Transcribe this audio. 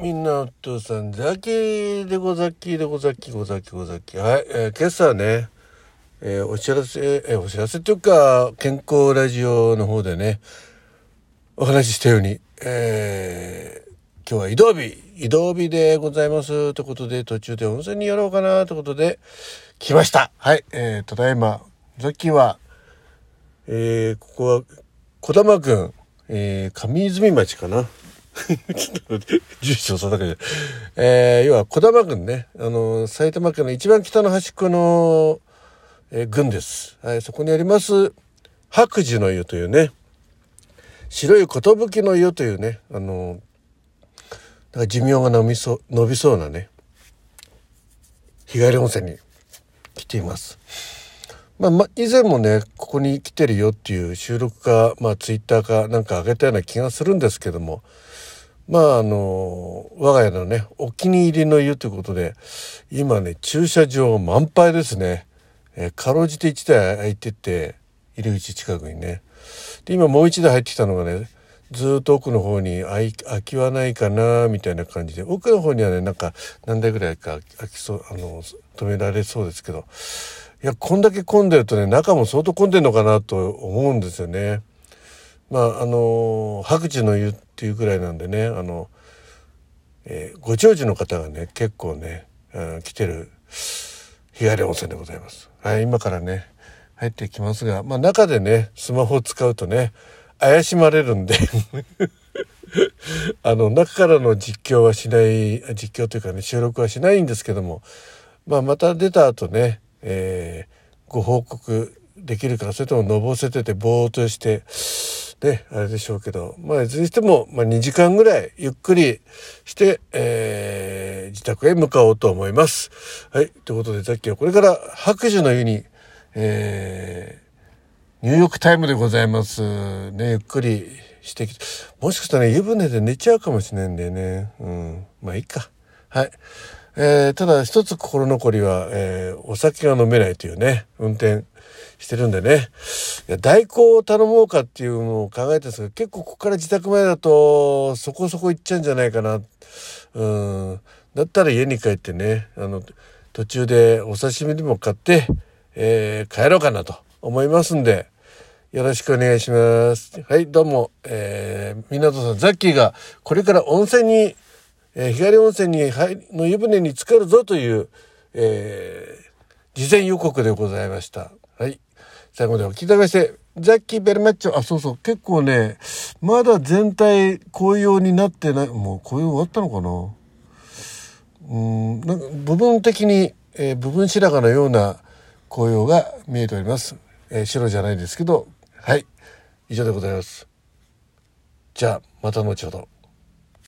みんなお父さん、ザキでござきでござきござきござき。はい、えー、今朝ね、えー、お知らせ、えー、お知らせというか、健康ラジオの方でね、お話ししたように、えー、今日は移動日、移動日でございます。ということで、途中で温泉に寄ろうかな、ということで、来ました。はい、えー、ただいま、ザキは、えー、ここは、小玉郡、えー、上泉町かな。住所定かじゃえー、要は小玉郡ね、あの、埼玉県の一番北の端っこの、えー、郡です。はい、そこにあります、白寿の湯というね、白い寿の湯というね、あの、なんか寿命が伸びそう、伸びそうなね、日帰り温泉に来ています。まあ、まあ以前もね、ここに来てるよっていう収録か、まあ、ツイッターかなんか上げたような気がするんですけども、まあ、あの、我が家のね、お気に入りの湯ということで、今ね、駐車場満杯ですね。え、かろうじて1台空いてて、入り口近くにね。で、今もう1台入ってきたのがね、ずっと奥の方に空きはないかな、みたいな感じで、奥の方にはね、なんか何台ぐらいか空きそう、あの、止められそうですけど、いや、こんだけ混んでるとね、中も相当混んでるのかなと思うんですよね。まあ、あの、白寿の湯っていうぐらいなんでね、あの、えー、ご長寿の方がね、結構ね、うん来てる日帰り温泉でございます。はい、今からね、入ってきますが、まあ中でね、スマホを使うとね、怪しまれるんで あの、中からの実況はしない、実況というかね、収録はしないんですけども、まあまた出た後ね、えー、ご報告できるかそれとものぼせててぼーっとしてねあれでしょうけどまあいずれにしても、まあ、2時間ぐらいゆっくりして、えー、自宅へ向かおうと思います。はいということでさっきはこれから白寿の湯に、えー、入浴タイムでございます。ねゆっくりしてきてもしかしたら、湯船で寝ちゃうかもしれないんだよね。うんまあいいか。はい。えー、ただ一つ心残りは、えー、お酒が飲めないというね、運転してるんでね。いや代行を頼もうかっていうのを考えてるんですけど、結構ここから自宅前だと、そこそこ行っちゃうんじゃないかな。うん。だったら家に帰ってね、あの、途中でお刺身でも買って、えー、帰ろうかなと思いますんで、よろしくお願いします。はい、どうも、えー、港さん、ザッキーがこれから温泉にえー、日帰り温泉にの湯船に浸かるぞという、えー、事前予告でございました。はい。最後でお聞きいただきまして、ザッキーベルマッチョ。あ、そうそう。結構ね、まだ全体紅葉になってない。もう紅葉終わったのかな？うん、なんか部分的に、えー、部分白髪のような紅葉が見えております。えー、白じゃないですけど、はい。以上でございます。じゃあ、また後ほど。